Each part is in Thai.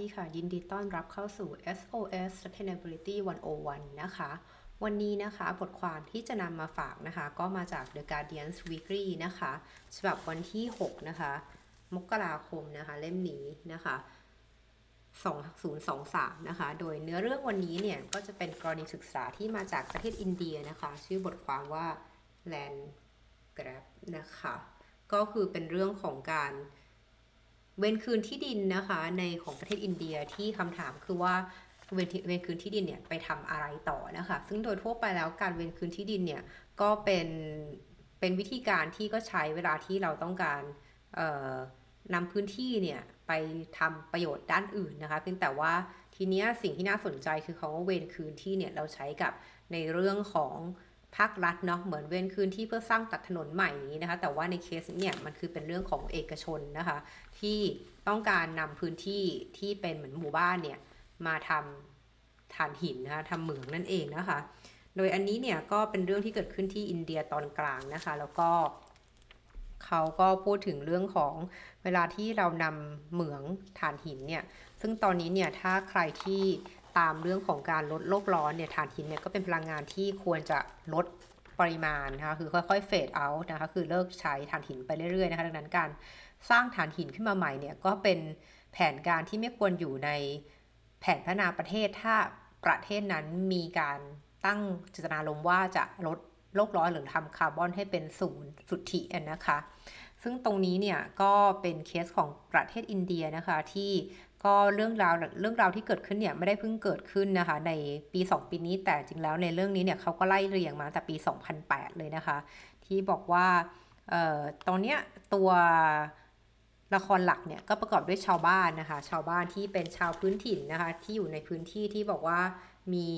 สวัสดีค่ะ ยินดีต้อนรับเข้าสู่ SOS Sustainability 101 นะคะ วันนี้นะคะบทความที่จะนำมาฝากนะคะ ก็มาจาก The Guardian Weekly นะคะฉบับวันที่ 6 นะคะ มกราคมนะคะ เล่มนี้นะคะ 2023 นะคะ โดยเนื้อเรื่องวันนี้เนี่ย ก็จะเป็นกรณีศึกษาที่มาจากประเทศอินเดียนะคะ ชื่อบทความว่า Land Grab นะคะ ก็คือเป็นเรื่องของการ เวนคืนที่ดินนะคะ ในของประเทศอินเดียที่คำถามคือว่าเวนเวนคืนที่ดินเนี่ยไปทำอะไรต่อนะคะ ซึ่งโดยทั่วไปแล้วการเวนคืนที่ดินเนี่ยก็เป็นเป็นวิธีการที่ก็ใช้เวลาที่เราต้องการนำพื้นที่เนี่ยไปทำประโยชน์ด้านอื่นนะคะ เพียงแต่ว่าทีเนี้ยสิ่งที่น่าสนใจคือเขาว่าเวนคืนที่เนี่ยเราใช้กับในเรื่องของ ภาครัฐเนาะเหมือนเว้นคืนที่เพื่อสร้างตัดถนนใหม่นี้นะคะ แต่ว่าในเคสเนี่ยมันคือเป็นเรื่องของเอกชนนะคะ ที่ต้องการนำพื้นที่ที่เป็นเหมือนหมู่บ้านเนี่ยมาทำฐานหินนะคะทำเหมืองนั่นเองนะคะ โดยอันนี้เนี่ยก็เป็นเรื่องที่เกิดขึ้นที่อินเดียตอนกลางนะคะ แล้วก็เขาก็พูดถึงเรื่องของเวลาที่เรานำเหมืองถ่านหินเนี่ย ซึ่งตอนนี้เนี่ยถ้าใครที่ ตามเรื่องของการลดโลกร้อนเนี่ยถ่านหินเนี่ยก็เป็นพลังงานที่ควรจะลดปริมาณนะคะคือค่อยๆเฟดเอาท์นะคะคือเลิกใช้ถ่านหินไปเรื่อยๆนะคะดังนั้นการสร้างถ่านหินขึ้นมาใหม่เนี่ยก็เป็นแผนการที่ไม่ควรอยู่ในแผนพัฒนาประเทศถ้าประเทศนั้นมีการตั้งเจตนารมว่าจะลดโลกร้อนหรือทำคาร์บอนให้เป็นศูนย์สุทธินะคะ ซึ่งตรงนี้เนี่ยก็เป็นเคสของประเทศอินเดียนะคะที่ ก็เรื่องราวเรื่องราวที่เกิดขึ้นเนี่ยไม่ได้เพิ่งเกิดขึ้นนะคะ ในปี 2 ปีนี้แต่จริงแล้วในเรื่องนี้เนี่ยเขาก็ไล่เรียงมาแต่ปี 2008 เลยนะคะ ที่บอกว่าเอ่อตอนเนี้ยตัวละครหลักเนี่ยก็ประกอบด้วยชาวบ้านนะคะ ชาวบ้านที่เป็นชาวพื้นถิ่นนะคะ ที่อยู่ในพื้นที่ที่บอกว่ามี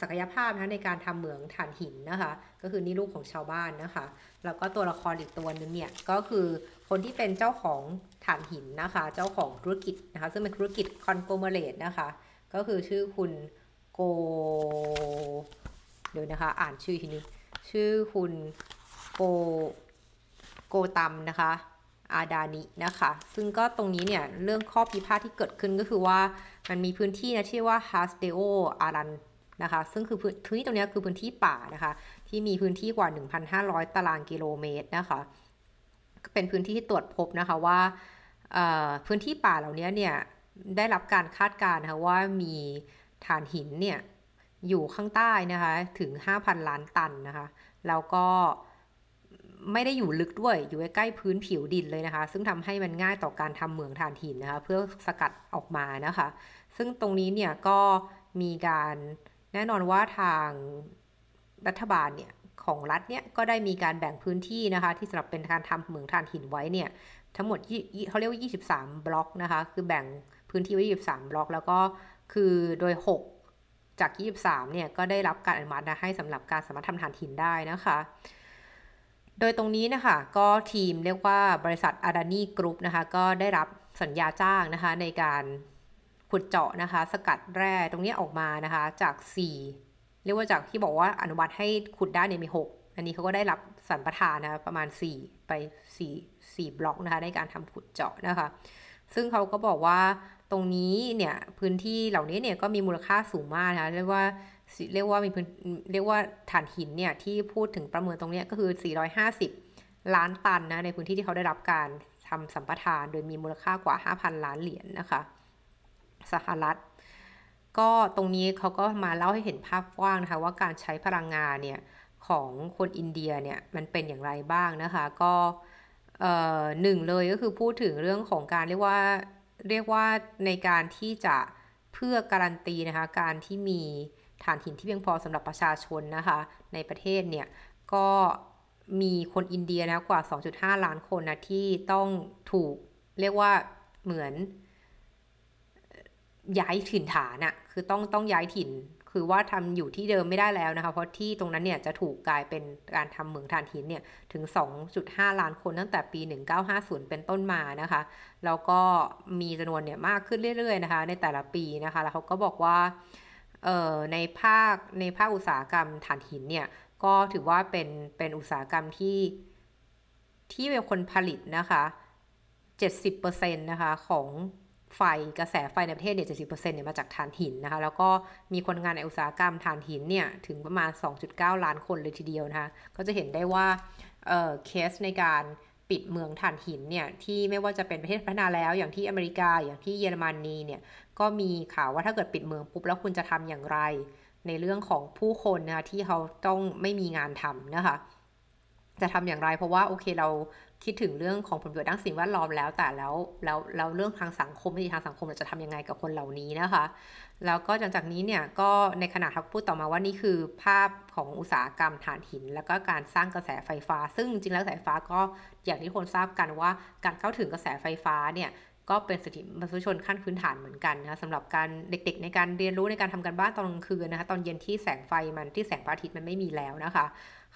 ศักยภาพนะในการทำเหมืองถ่านหินนะคะ ก็คือนี่ลูกของชาวบ้านนะคะ แล้วก็ตัวละครอีกตัวนึงเนี่ยก็คือ คนที่เป็นเจ้าของถ่านหินนะคะ เจ้าของธุรกิจนะคะ ซึ่งเป็นธุรกิจ conglomerate นะคะ ก็คือชื่อคุณโก เดี๋ยวนะคะ อ่านชื่อทีนี้ ชื่อคุณโก โกตัมนะคะ อาดานินะคะ ซึ่งก็ตรงนี้เนี่ย เรื่องข้อพิพาทที่เกิดขึ้นก็คือว่ามันมีพื้นที่นะชื่อว่าฮาสเดโออารันนะคะ ซึ่งคือพื้นที่ตรงนี้คือพื้นที่ป่านะคะ ที่มีพื้นที่กว่า 1,500 ตารางกิโลเมตรนะคะ เป็นพื้นที่ที่ตรวจพบนะคะว่าพื้นที่ป่าเหล่านี้เนี่ยได้รับการคาดการณ์นะคะว่ามีฐานหินเนี่ยอยู่ข้างใต้นะคะถึง 5,000 ล้านตันนะคะแล้วก็ไม่ได้อยู่ลึกด้วยอยู่ใกล้พื้นผิวดินเลยนะคะ ซึ่งทำให้มันง่ายต่อการทำเหมืองถ่านหินนะคะเพื่อสกัดออกมานะคะ ซึ่งตรงนี้เนี่ยก็มีการแน่นอนว่าทางรัฐบาลเนี่ย ของรัฐเนี่ยก็ได้มีการแบ่งพื้นที่นะคะ ที่สำหรับเป็นการทำเหมืองถ่านหินไว้เนี่ยทั้งหมดเขาเรียกว่า 23 บล็อกนะคะ คือแบ่งพื้นที่ไว้ 23 บล็อก แล้วก็คือโดย 6 จาก 23 เนี่ยก็ได้รับการอนุมัตินะให้สำหรับการสามารถทำถ่านหินได้นะคะ โดยตรงนี้นะคะก็ทีมเรียกว่าบริษัทอาดานีกรุ๊ปนะคะก็ได้รับสัญญาจ้างนะคะในการขุดเจาะนะคะ สกัดแร่ตรงนี้ออกมานะคะจาก 4 เรียกว่าจากที่บอกว่าอนุมัติให้ขุดได้เนี่ยมี 6 อันนี้เขาก็ได้รับสัมปทานนะประมาณ 4 ไป 4 4 บล็อกนะคะในการทำขุดเจาะนะคะ ซึ่งเขาก็บอกว่าตรงนี้เนี่ยพื้นที่เหล่านี้เนี่ยก็มีมูลค่าสูงมากนะคะเรียกว่าเรียกว่ามีพื้นเรียกว่าฐานหินเนี่ยที่พูดถึงประเมินตรงนี้ก็คือ 450 ล้านตันนะในพื้นที่ที่เขาได้รับการทำสัมปทาน โดยมีมูลค่ากว่า 5,000 ล้านเหรียญนนะคะ สหรัฐ ก็ตรงนี้เขาก็มาเล่าให้เห็นภาพกว้างนะคะว่าการใช้พลังงานเนี่ยของคนอินเดียเนี่ยมันเป็นอย่างไรบ้างนะคะ ก็หนึ่งเลยก็คือพูดถึงเรื่องของการเรียกว่าเรียกว่าในการที่จะเพื่อการันตีนะคะการที่มีฐานหินที่เพียงพอสำหรับประชาชนนะคะในประเทศเนี่ยก็มีคนอินเดียนะกว่า 2.5 ล้านคนนะที่ต้องถูกเรียกว่าเหมือน ย้ายถิ่นฐานอะคือต้องต้องย้ายถิ่น คือว่าทำอยู่ที่เดิมไม่ได้แล้วนะคะ เพราะที่ตรงนั้นเนี่ยจะถูกกลายเป็นการทำเหมืองถ่านหินเนี่ยถึง 2.5 ล้านคนตั้งแต่ปี 1950 เป็นต้นมานะคะ แล้วก็มีจำนวนเนี่ยมากขึ้นเรื่อยๆนะคะ ในแต่ละปีนะคะ แล้วเขาก็บอกว่าเอ่อในภาคในภาคอุตสาหกรรมถ่านหินเนี่ยก็ถือว่าเป็นเป็นอุตสาหกรรมที่ที่เป็นคนผลิตนะคะ 70%นะคะของ ไฟกระแสไฟในประเทศเนี่ย70%เปอร์เซ็นต์เนี่ยมาจากถ่านหินนะคะ แล้วก็มีคนงานในอุตสาหกรรมถ่านหินเนี่ยถึงประมาณ 2.9 ล้านคนเลยทีเดียวนะคะ ก็จะเห็นได้ว่าเออเคสในการปิดเมืองถ่านหินเนี่ยที่ไม่ว่าจะเป็นประเทศพัฒนาแล้ว อย่างที่อเมริกาอย่างที่เยอรมนีเนี่ยก็มีข่าวว่าถ้าเกิดปิดเมืองปุ๊บแล้วคุณจะทำอย่างไร ในเรื่องของผู้คนนะคะที่เขาต้องไม่มีงานทำนะคะจะทำอย่างไรเพราะว่าโอเคเรา คิดถึงเรื่องของผลประโยชน์ด้านสิ่งแวดล้อมแล้วแต่แล้วแล้วแล้วเรื่องทางสังคมวิธีทางสังคมเราจะทำยังไงกับคนเหล่านี้นะคะ แล้วก็หลังจากนี้เนี่ยก็ในขณะทักพูดต่อมาว่านี่คือภาพของอุตสาหกรรมถ่านหิน แล้วก็การสร้างกระแสไฟฟ้า ซึ่งจริงแล้วกระแสไฟฟ้าก็อย่างที่คนทราบกันว่าการเข้าถึงกระแสไฟฟ้าเนี่ยก็เป็นสิทธิมนุษยชนขั้นพื้นฐานเหมือนกันนะคะสำหรับการเด็กๆ ในการเรียนรู้ในการทำการบ้านตอนกลางคืนนะคะตอนเย็นที่แสงไฟมันที่แสงพระอาทิตย์มันไม่มีแล้วนะคะ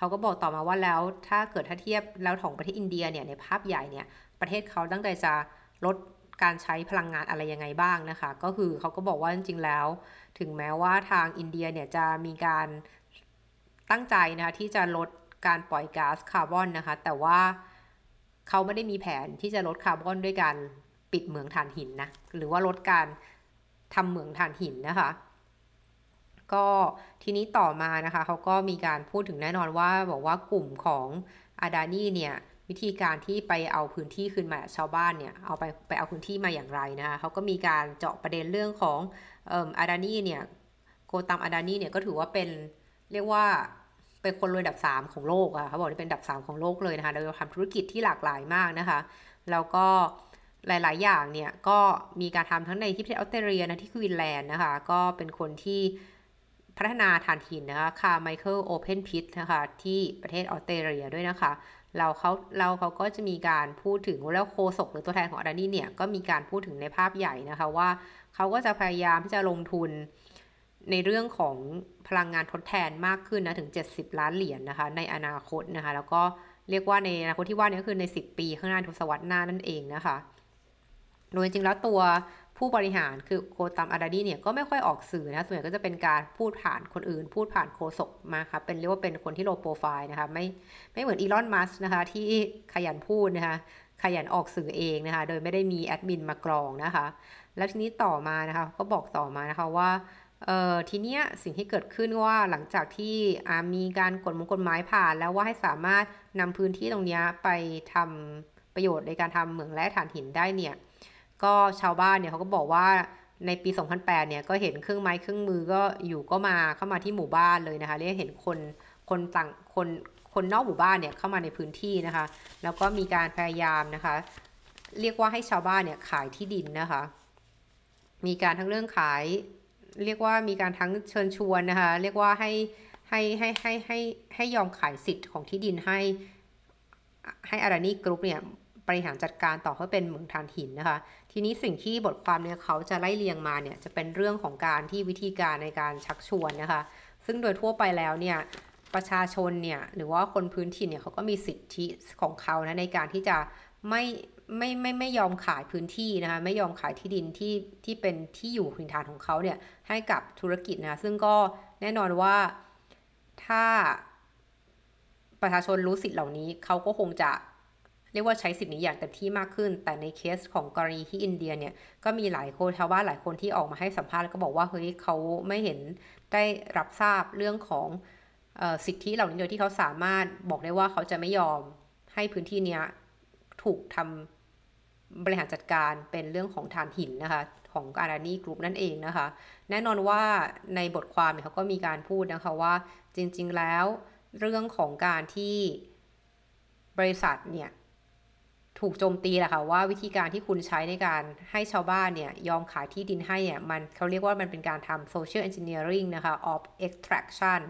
เขาก็บอกต่อมาว่าแล้วถ้าเกิดถ้าเทียบแล้วของประเทศอินเดียเนี่ยในภาพใหญ่เนี่ยประเทศเขาตั้งใจจะลดการใช้พลังงานอะไรยังไงบ้างนะคะ ก็คือเขาก็บอกว่าจริงๆแล้ว ถึงแม้ว่าทางอินเดียเนี่ยจะมีการตั้งใจนะคะที่จะลดการปล่อยก๊าซคาร์บอนนะคะ แต่ว่าเขาไม่ได้มีแผนที่จะลดคาร์บอนด้วยการปิดเหมืองถ่านหินนะหรือว่าลดการทำเหมืองถ่านหินนะคะ ก็ทีนี้ต่อมานะคะเขาก็มีการพูดถึงแน่นอนว่าบอกว่ากลุ่มของอาดานีเนี่ยวิธีการที่ไปเอาพื้นที่คืนมาชาวบ้านเนี่ยเอาไปไปเอาพื้นที่มาอย่างไรนะคะเขาก็มีการเจาะประเด็นเรื่องของอาดานีเนี่ยโกตัมอาดานีเนี่ยก็ถือว่าเป็นเรียกว่าเป็นคนรวยดับ 3 ของโลกอะเขาบอกว่าเป็นดับ 3 ของโลกเลยนะคะโดยทำธุรกิจที่หลากหลายมากนะคะ แล้วก็หลาย ๆ อย่างเนี่ยก็มีการทำทั้งในที่ประเทศออสเตรเลียนะที่ควีนแลนด์นะคะ ก็เป็นคนที่ พัฒนาถ่านหินนะคะคาร์ไมเคิลโอเพนพิทนะคะที่ประเทศออสเตรเลียด้วยนะคะ เราเขาเราเขาก็จะมีการพูดถึงแล้วโคศกหรือตัวแทนของอาดานี่เนี่ยก็มีการพูดถึงในภาพใหญ่นะคะว่าเขาก็จะพยายามที่จะลงทุนในเรื่องของพลังงานทดแทนมากขึ้นนะถึง 70 ล้านเหรียญนนะคะในอนาคตนะคะ แล้วก็เรียกว่าในอนาคตที่ว่านี้ก็คือใน 10 ปีข้างหน้าทศวรรษหน้านั่นเองนะคะ โดยจริงแล้วตัว ผู้บริหารคือโคตัมอาดาดีเนี่ยก็ไม่ค่อยออกสื่อนะส่วนใหญ่ก็จะเป็นการพูดผ่านคนอื่น พูดผ่านโคศกมาครับเป็นเรียกว่าเป็นคนที่โลโปรไฟล์นะคะไม่ไม่เหมือนอีลอนมัสนะคะที่ขยันพูดนะคะขยันออกสื่อเองนะคะโดยไม่ได้มีแอดมินมากรองนะคะแล้วทีนี้ต่อมานะคะก็บอกต่อมานะคะว่าเอ่อทีเนี้ยสิ่งที่เกิดขึ้นว่าหลังจากที่มีการกฎมงกฎหมายผ่าน แล้วว่าให้สามารถนำพื้นที่ตรงนี้ไปทำประโยชน์ในการทำเหมืองแร่ถ่านหินได้เนี่ย ก็ชาวบ้านเนี่ยเขาก็บอกว่าในปี 2008 เนี่ยก็เห็นเครื่องไม้เครื่องมือก็อยู่ก็มาเข้ามาที่หมู่บ้านเลยนะคะเรียกเห็นคนคนต่างคนคนนอกหมู่บ้านเนี่ยเข้ามาในพื้นที่นะคะ แล้วก็มีการพยายามนะคะ เรียกว่าให้ชาวบ้านเนี่ยขายที่ดินนะคะ มีการทั้งเรื่องขาย เรียกว่ามีการทั้งเชิญชวนนะคะ เรียกว่าให้ให้ให้ให้ให้ให้ยอมขายสิทธิ์ของที่ดินให้ ให้อารานีกรุ๊ปเนี่ยบริหารจัดการต่อให้เป็นเหมืองถ่านหินนะคะ ทีนี้สิ่งที่บทความเนี่ยเขาจะไล่เรียงมาเนี่ยจะเป็นเรื่องของการที่วิธีการในการชักชวนนะคะ ซึ่งโดยทั่วไปแล้วเนี่ยประชาชนเนี่ยหรือว่าคนพื้นถิ่นเนี่ยเขาก็มีสิทธิของเขานะในการที่จะไม่ไม่ไม่ไม่ยอมขายพื้นที่นะคะไม่ยอมขายที่ดินที่ที่เป็นที่อยู่พื้นฐานของเขาเนี่ยให้กับธุรกิจนะซึ่งก็แน่นอนว่าถ้าประชาชนรู้สิทธิ์เหล่านี้เขาก็คงจะ เรียกว่าใช้สิทธินี้อย่างเต็มที่มากขึ้น แต่ในเคสของกรณีที่อินเดียเนี่ยก็มีหลายคนชาวบ้านหลายคนที่ออกมาให้สัมภาษณ์แล้วก็บอกว่าเฮ้ยเขาไม่เห็นได้รับทราบเรื่องของสิทธิเหล่านี้โดยที่เขาสามารถบอกได้ว่าเขาจะไม่ยอมให้พื้นที่นี้ถูกทำบริหารจัดการเป็นเรื่องของฐานหินนะคะของอารานีกรุ๊ปนั่นเองนะคะ แน่นอนว่าในบทความเนี่ยเขาก็มีการพูดนะคะว่าจริงๆแล้วเรื่องของการที่บริษัทเนี่ย ถูกโจมตีแหละค่ะว่าวิธีการที่คุณใช้ในการให้ชาวบ้านเนี่ยยอมขายที่ดินให้เนี่ยมันเขาเรียกว่ามันเป็นการทำ social engineering นะคะ of extraction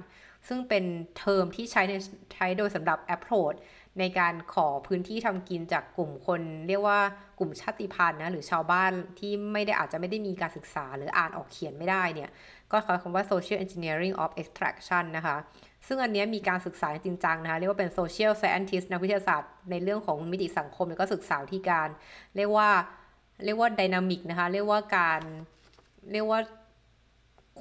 ซึ่งเป็นเทอมที่ใช้ในใช้โดยสำหรับ approach ในการขอพื้นที่ทำกินจากกลุ่มคนเรียกว่ากลุ่มชาติพันธุ์นะหรือชาวบ้านที่ไม่ได้อาจจะไม่ได้มีการศึกษาหรืออ่านออกเขียนไม่ได้เนี่ย ก็ใช้คำว่า social engineering of extraction นะคะ ซึ่งอันนี้มีการศึกษาจริงจังนะคะเรียกว่าเป็น social scientist นักวิทยาศาสตร์ในเรื่องของมิติสังคมแล้วก็ศึกษาที่การ เรียกว่าเรียกว่าดินามิกนะคะเรียกว่าการเรียกว่า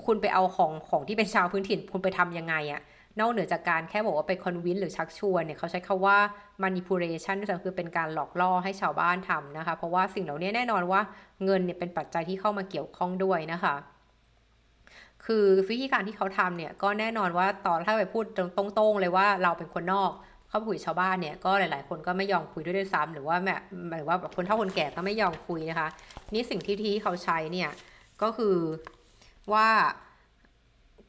คุณไปเอาของของที่เป็นชาวพื้นถิ่น คุณไปทํำยังไงอะนอกเหนือจากการแค่บอกว่าไป convince หรือชักชวนเนี่ยเขาใช้คาว่า manipulation ด้วยซ้ำคือเป็นการหลอกล่อให้ชาวบ้านทำนะคะ เพราะว่าสิ่งเหล่านี้แน่นอนว่าเงินเนี่ยเป็นปัจจัยที่เข้ามาเกี่ยวข้องด้วยนะคะ คือวิธีการที่เขาทำเนี่ยก็แน่นอนว่าตอนถ้าไปพูดตรงๆเลยว่าเราเป็นคนนอกเข้าไปคุยชาวบ้านเนี่ยก็หลาย ๆ คนก็ไม่ยอมคุยด้วยด้วยซ้ำหรือว่าแม่หรือว่าแบบคนเฒ่าคนแก่ก็ไม่ยอมคุยนะคะ นี่สิ่งที่ที่เขาใช้เนี่ยก็คือว่า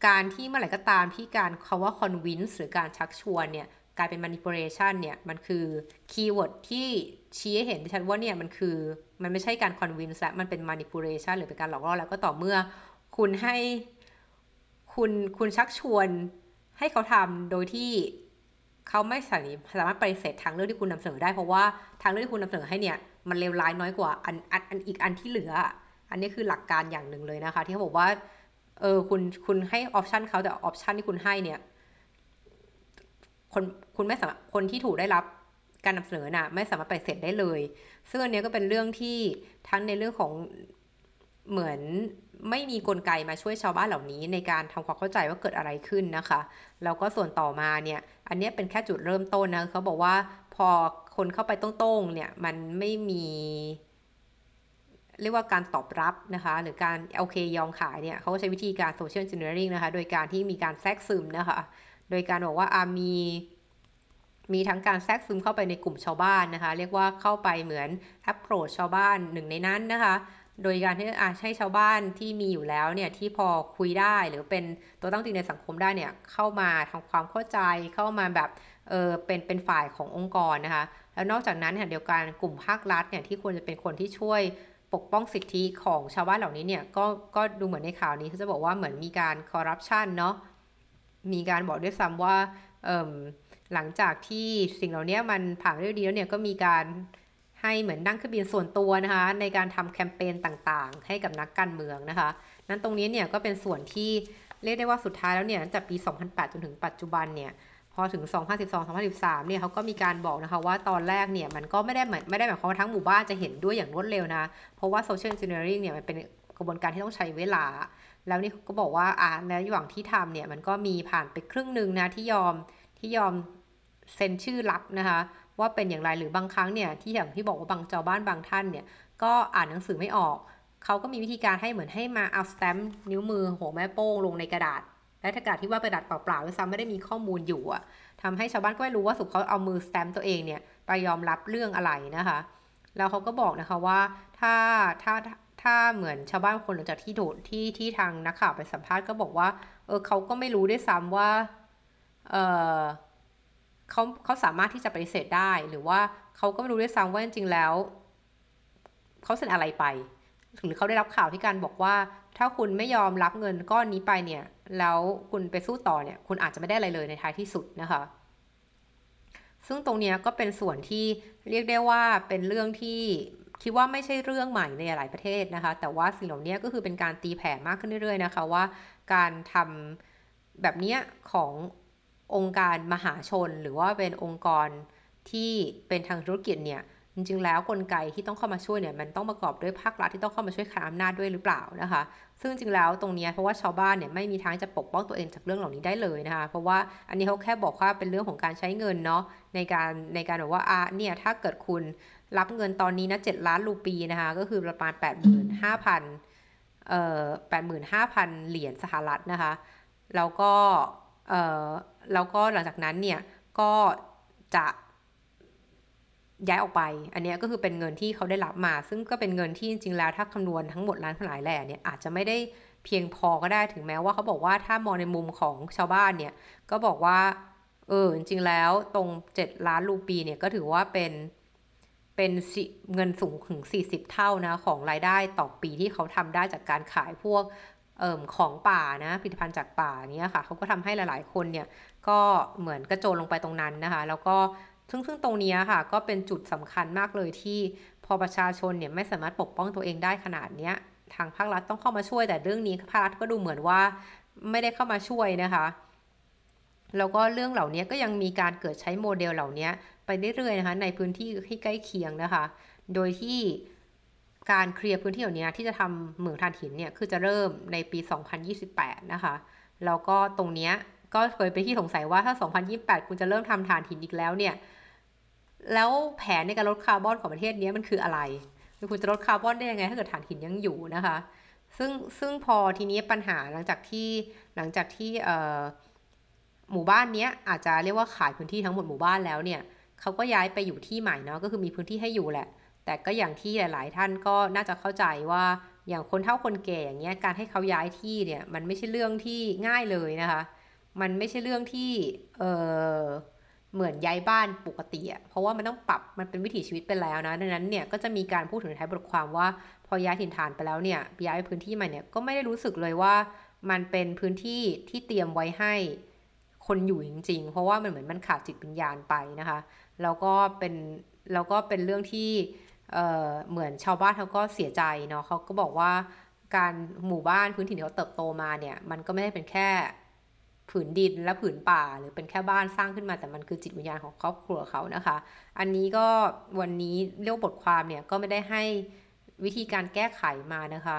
การที่เมื่อไหร่ก็ตามที่การคำว่า convince หรือการชักชวนเนี่ยกลายเป็น manipulation เนี่ยมันคือ keyword ที่ชี้ให้เห็นชัดว่าเนี่ยมันคือมันไม่ใช่การ convince และมันเป็น manipulation หรือเป็นการหลอกล่อแล้วก็ต่อเมื่อคุณให้ คุณคุณชักชวนให้เขาทำโดยที่เขาไม่สามารถปฏิเสธทางเลือกที่คุณนำเสนอได้เพราะว่าทางเลือกที่คุณนำเสนอให้เนี่ยมันเลวร้ายน้อยกว่าอันอันอันอีกอันที่เหลือ อันนี้คือหลักการอย่างหนึ่งเลยนะคะ ที่เขาบอกว่าเออคุณคุณให้ option เขาแต่ option ที่คุณให้เนี่ยคนคุณไม่สามารถคนที่ถูกได้รับการนำเสนอน่ะไม่สามารถปฏิเสธได้เลย ซึ่งอันนี้ก็เป็นเรื่องที่ทั้งในเรื่องของ เหมือนไม่มีกลไกมาช่วยชาวบ้านเหล่านี้ ในการทำความเข้าใจว่าเกิดอะไรขึ้นนะคะ แล้วก็ส่วนต่อมาเนี่ยอันนี้เป็นแค่จุดเริ่มต้นนะเขาบอกว่าพอคนเข้าไปต้งๆเนี่ยมันไม่มีเรียกว่าการตอบรับนะคะ หรือการโอเคยอมขายเนี่ยเขาก็ใช้วิธีการโซเชียลเจเนอเร i งนะคะ โดยการที่มีการแทรกซึมนะคะ โดยการบอกว่าอามี มีทั้งการแทรกซึมเข้าไปในกลุ่มชาวบ้านนะคะ เรียกว่าเข้าไปเหมือนแอปโรชชาวบ้านหนึ่งในนั้นนะคะ โดยการที่อาใช้ชาวบ้านที่มีอยู่แล้วเนี่ยที่พอคุยได้หรือเป็นตัวตั้งจริในสังคมได้เนี่ยเข้ามาทำความเข้าใจเข้ามาแบบเออเป็นเป็นฝ่ายขององค์กรนะคะ แล้วนอกจากนั้นเนี่ยเดียวกันกลุ่มภาครัฐเนี่ยที่ควรจะเป็นคนที่ช่วยปกป้องสิทธิของชาวบ้านเหล่านี้เนี่ยก็ก็ดูเหมือนในข่าวนี้เขาจะบอกว่าเหมือนมีการคอร์รัปชันเนาะมีการบอกด้วยซ้ำว่าหลังจากที่สิ่งเหล่านี้มันผ่านเรื่องดีแล้วเนี่ยก็มีการ ให้เหมือนนั่งเครื่องบินส่วนตัวนะคะในการทำแคมเปญต่างๆ ให้กับนักการเมืองนะคะ นั้นตรงนี้เนี่ยก็เป็นส่วนที่เรียกได้ว่าสุดท้ายแล้วเนี่ยจากปี 2008 จนถึงปัจจุบันเนี่ยพอถึง 2012-2013 เนี่ยเขาก็มีการบอกนะคะว่าตอนแรกเนี่ยมันก็ไม่ได้หมายไม่ได้หมายความว่าทั้งหมู่บ้านจะเห็นด้วยอย่างรวดเร็วนะ เพราะว่า social engineering เนี่ยมันเป็นกระบวนการที่ต้องใช้เวลา แล้วนี่ก็บอกว่าอ่าในระหว่างที่ทำเนี่ยมันก็มีผ่านไปครึ่งหนึ่งนะที่ยอมที่ยอมเซ็นชื่อรับนะคะ ว่าเป็นอย่างไรหรือบางครั้งเนี่ยที่อย่างที่บอกว่าบางเจ้าบ้านบางท่านเนี่ยก็อ่านหนังสือไม่ออก เขาก็มีวิธีการให้เหมือนให้มาเอาสแตมป์นิ้วมือหัวแม่โป้งลงในกระดาษ และถ้ากระดาษที่ว่าเป็นกระดาษเปล่าๆด้วยซ้ำไม่ได้มีข้อมูลอยู่อะทำให้ชาวบ้านก็ไม่รู้ว่าสุขเขาเอามือสแตมป์ตัวเองเนี่ยไปยอมรับเรื่องอะไรนะคะ แล้วเขาก็บอกนะคะว่าถ้าถ้าถ้าเหมือนชาวบ้านคนหลังจากที่โดดที่ที่ทางนักข่าวไปสัมภาษณ์ก็บอกว่า เออเขาก็ไม่รู้ด้วยซ้ำว่า เออ เขาเขาสามารถที่จะปฏิเสธได้ หรือว่าเขาก็ไม่รู้ด้วยซ้ำว่าจริงๆแล้ว เขาเซ็นอะไรไปหรือเขาได้รับข่าวที่การบอกว่า ถ้าคุณไม่ยอมรับเงินก้อนนี้ไปเนี่ย แล้วคุณไปสู้ต่อเนี่ย คุณอาจจะไม่ได้อะไรเลยในท้ายที่สุดนะคะ ซึ่งตรงนี้ก็เป็นส่วนที่เรียกได้ว่าเป็นเรื่องที่คิดว่าไม่ใช่เรื่องใหม่ในหลายประเทศนะคะ แต่ว่าสิ่งเหล่านี้ก็คือเป็นการตีแผ่มากขึ้นเรื่อยๆนะคะว่า การทำแบบนี้ของ องค์การมหาชน หรือว่าเป็นองค์กรที่เป็นทางธุรกิจเนี่ยจริงๆ แล้วกลไกที่ต้องเข้ามาช่วยเนี่ยมันต้องประกอบด้วยภาครัฐที่ต้องเข้ามาช่วยขานอำนาจด้วยหรือเปล่านะคะ ซึ่งจริงแล้วตรงนี้เพราะว่าชาวบ้านเนี่ยไม่มีทางจะปกป้องตัวเองจากเรื่องเหล่านี้ได้เลยนะคะ เพราะว่าอันนี้เขาแค่บอกว่าเป็นเรื่องของการใช้เงินเนาะในการในการบอกว่าอะเนี่ยถ้าเกิดคุณรับเงินตอนนี้นะ7ล้านรูปีนะคะก็คือประมาณ85,000เอ่อ85,000เหรียญสหรัฐนะคะแล้วก็เอ่อ แล้วก็หลังจากนั้นเนี่ยก็จะย้ายออกไป อันนี้ก็คือเป็นเงินที่เขาได้รับมา ซึ่งก็เป็นเงินที่จริงๆแล้วถ้าคำนวณทั้งหมดล้านทั้งหลายแหล่เนี่ยอาจจะไม่ได้เพียงพอก็ได้ถึงแม้ว่าเขาบอกว่าถ้ามองในมุมของชาวบ้านเนี่ยก็บอกว่าเออจริงๆแล้วตรง 7 ล้านรูปีเนี่ยก็ถือว่าเป็นเป็นเงินสูงถึง 40 เท่านะของรายได้ต่อปีที่เขาทำได้จากการขายพวก อ่อของป่านะผลิตภัณฑ์จากป่าเนี้ยค่ะเขาก็ทำให้หลายๆ คนเนี่ยก็เหมือนกระโจนลงไปตรงนั้นนะคะ แล้วก็ซึ่งซึ่งตรงนี้ค่ะก็เป็นจุดสำคัญมากเลยที่พอประชาชนเนี่ยไม่สามารถปกป้องตัวเองได้ขนาดเนี้ยทางภาครัฐต้องเข้ามาช่วยแต่เรื่องนี้ภาครัฐก็ดูเหมือนว่าไม่ได้เข้ามาช่วยนะคะแล้วก็เรื่องเหล่านี้ก็ยังมีการเกิดใช้โมเดลเหล่านี้ไปเรื่อยๆนะคะในพื้นที่ที่ใกล้เคียงนะคะ โดยที่ การเคลียร์พื้นที่เหล่านี้ที่จะทำเหมืองถ่านหินเนี่ยคือจะเริ่มในปี 2028 นะคะ แล้วก็ตรงเนี้ยก็เคยไปนที่สงสัยว่าถ้า 2028 คุณจะเริ่มทำถ่านหินอีกแล้วเนี่ย แล้วแผนในการลดคาร์บอนของประเทศนี้มันคืออะไร คุณจะลดคาร์บอนได้ยังไงถ้าเกิดถ่านหินยังอยู่นะคะ ซึ่งซึ่งพอทีนี้ปัญหาหลังจากที่หลังจากที่หมู่บ้านนี้อาจจะเรียกว่าขายพื้นที่ทั้งหมดหมู่บ้านแล้วเนี่ยเขาก็ย้ายไปอยู่ที่ใหม่เนาะก็คือมีพื้นที่ให้อยู่แหละ แต่ก็อย่างที่หลาย ๆ ท่านก็น่าจะเข้าใจว่าอย่างคนเฒ่าคนแก่อย่างเงี้ยการให้เขาย้ายที่เนี่ยมันไม่ใช่เรื่องที่ง่ายเลยนะคะ มันไม่ใช่เรื่องที่เออเหมือนย้ายบ้านปกติอะเพราะว่ามันต้องปรับมันเป็นวิถีชีวิตไปแล้วนะดังนั้นเนี่ยก็จะมีการพูดถึงท้ายบทความว่า พอย้ายถิ่นฐานไปแล้วเนี่ยย้ายไปพื้นที่ใหม่เนี่ยก็ไม่ได้รู้สึกเลยว่า มันเป็นพื้นที่ที่เตรียมไว้ให้คนอยู่จริง ๆ เพราะว่ามันเหมือนมันขาดจิตวิญญาณไปนะคะแล้วก็เป็นแล้วก็เป็นเรื่องที่ เเหมือนชาวบ้านเขาก็เสียใจเนาะเขาก็บอกว่าการหมู่บ้านพื้นที่ที่เขาเติบโตมาเนี่ย มันก็ไม่ได้เป็นแค่ผืนดินและผืนป่า หรือเป็นแค่บ้านสร้างขึ้นมาแต่มันคือจิตวิญญาณของครอบครัวเขานะคะ อันนี้ก็วันนี้เรียกบทความเนี่ยก็ไม่ได้ให้วิธีการแก้ไขมานะคะ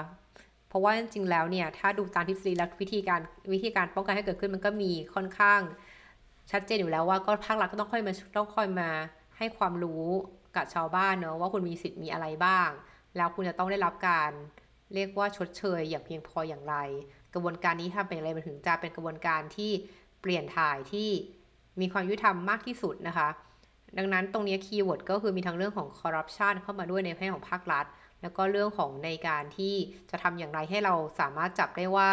เพราะว่าจริงๆแล้วเนี่ยถ้าดูตามทฤษฎีแล้ววิธีการวิธีการป้องกันให้เกิดขึ้นมันก็มีค่อนข้างชัดเจนอยู่แล้วว่าก็ภาครัฐก็ต้องค่อยมาต้องค่อยมาให้ความรู้ กับชาวบ้านเนอะว่าคุณมีสิทธิ์มีอะไรบ้าง แล้วคุณจะต้องได้รับการเรียกว่าชดเชยอย่างเพียงพออย่างไร กระบวนการนี้ทำเป็นอะไรมันถึงจะเป็นกระบวนการที่เปลี่ยนถ่ายที่มีความยุติธรรมมากที่สุดนะคะ ดังนั้นตรงนี้ keyword ก็คือมีทั้งเรื่องของคอร์รัปชันเข้ามาด้วยในภาคของภาครัฐ แล้วก็เรื่องของในการที่จะทำอย่างไรให้เราสามารถจับได้ว่า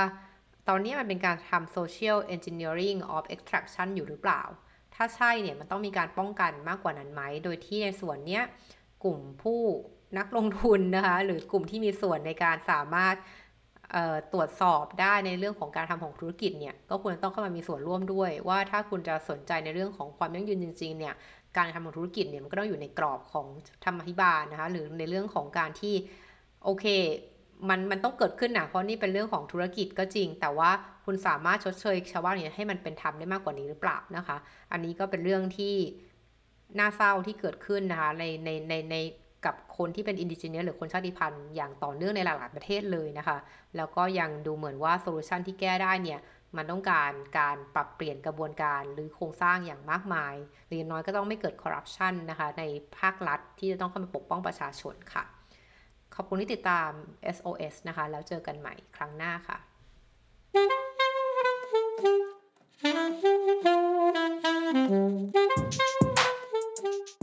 ตอนนี้มันเป็นการทำ social engineering of extraction อยู่หรือเปล่า ถ้าใช่เนี่ยมันต้องมีการป้องกันมากกว่านั้นไหม โดยที่ในส่วนเนี้ยกลุ่มผู้นักลงทุนนะคะ หรือกลุ่มที่มีส่วนในการสามารถตรวจสอบได้ในเรื่องของการทำของธุรกิจเนี่ยก็ควรต้องเข้ามามีส่วนร่วมด้วย ว่าถ้าคุณจะสนใจในเรื่องของความยั่งยืนจริงๆเนี่ยการทำของธุรกิจเนี่ยมันก็ต้องอยู่ในกรอบของธรรมาภิบาลนะคะหรือในเรื่องของการที่โอเค มันมันต้องเกิดขึ้นนะเพราะนี่เป็นเรื่องของธุรกิจก็จริง แต่ว่าคุณสามารถชดเชยชาวบ้านเนี่ยให้มันเป็นธรรมได้มากกว่านี้หรือเปล่านะคะ อันนี้ก็เป็นเรื่องที่น่าเศร้าที่เกิดขึ้นนะคะในในในในกับคนที่เป็น indigenous หรือคนชาติพันธุ์อย่างต่อเนื่องในหลายๆประเทศเลยนะคะ แล้วก็ยังดูเหมือนว่า solution ที่แก้ได้เนี่ยมันต้องการการปรับเปลี่ยนกระบวนการหรือโครงสร้างอย่างมากมายหรือน้อยก็ต้องไม่เกิดคอร์รัปชันนะคะในภาครัฐที่จะต้องเข้ามาปกป้องประชาชนค่ะ ขอบคุณที่ติดตาม SOS นะคะ แล้วเจอกันใหม่ครั้งหน้าค่ะ Thank you.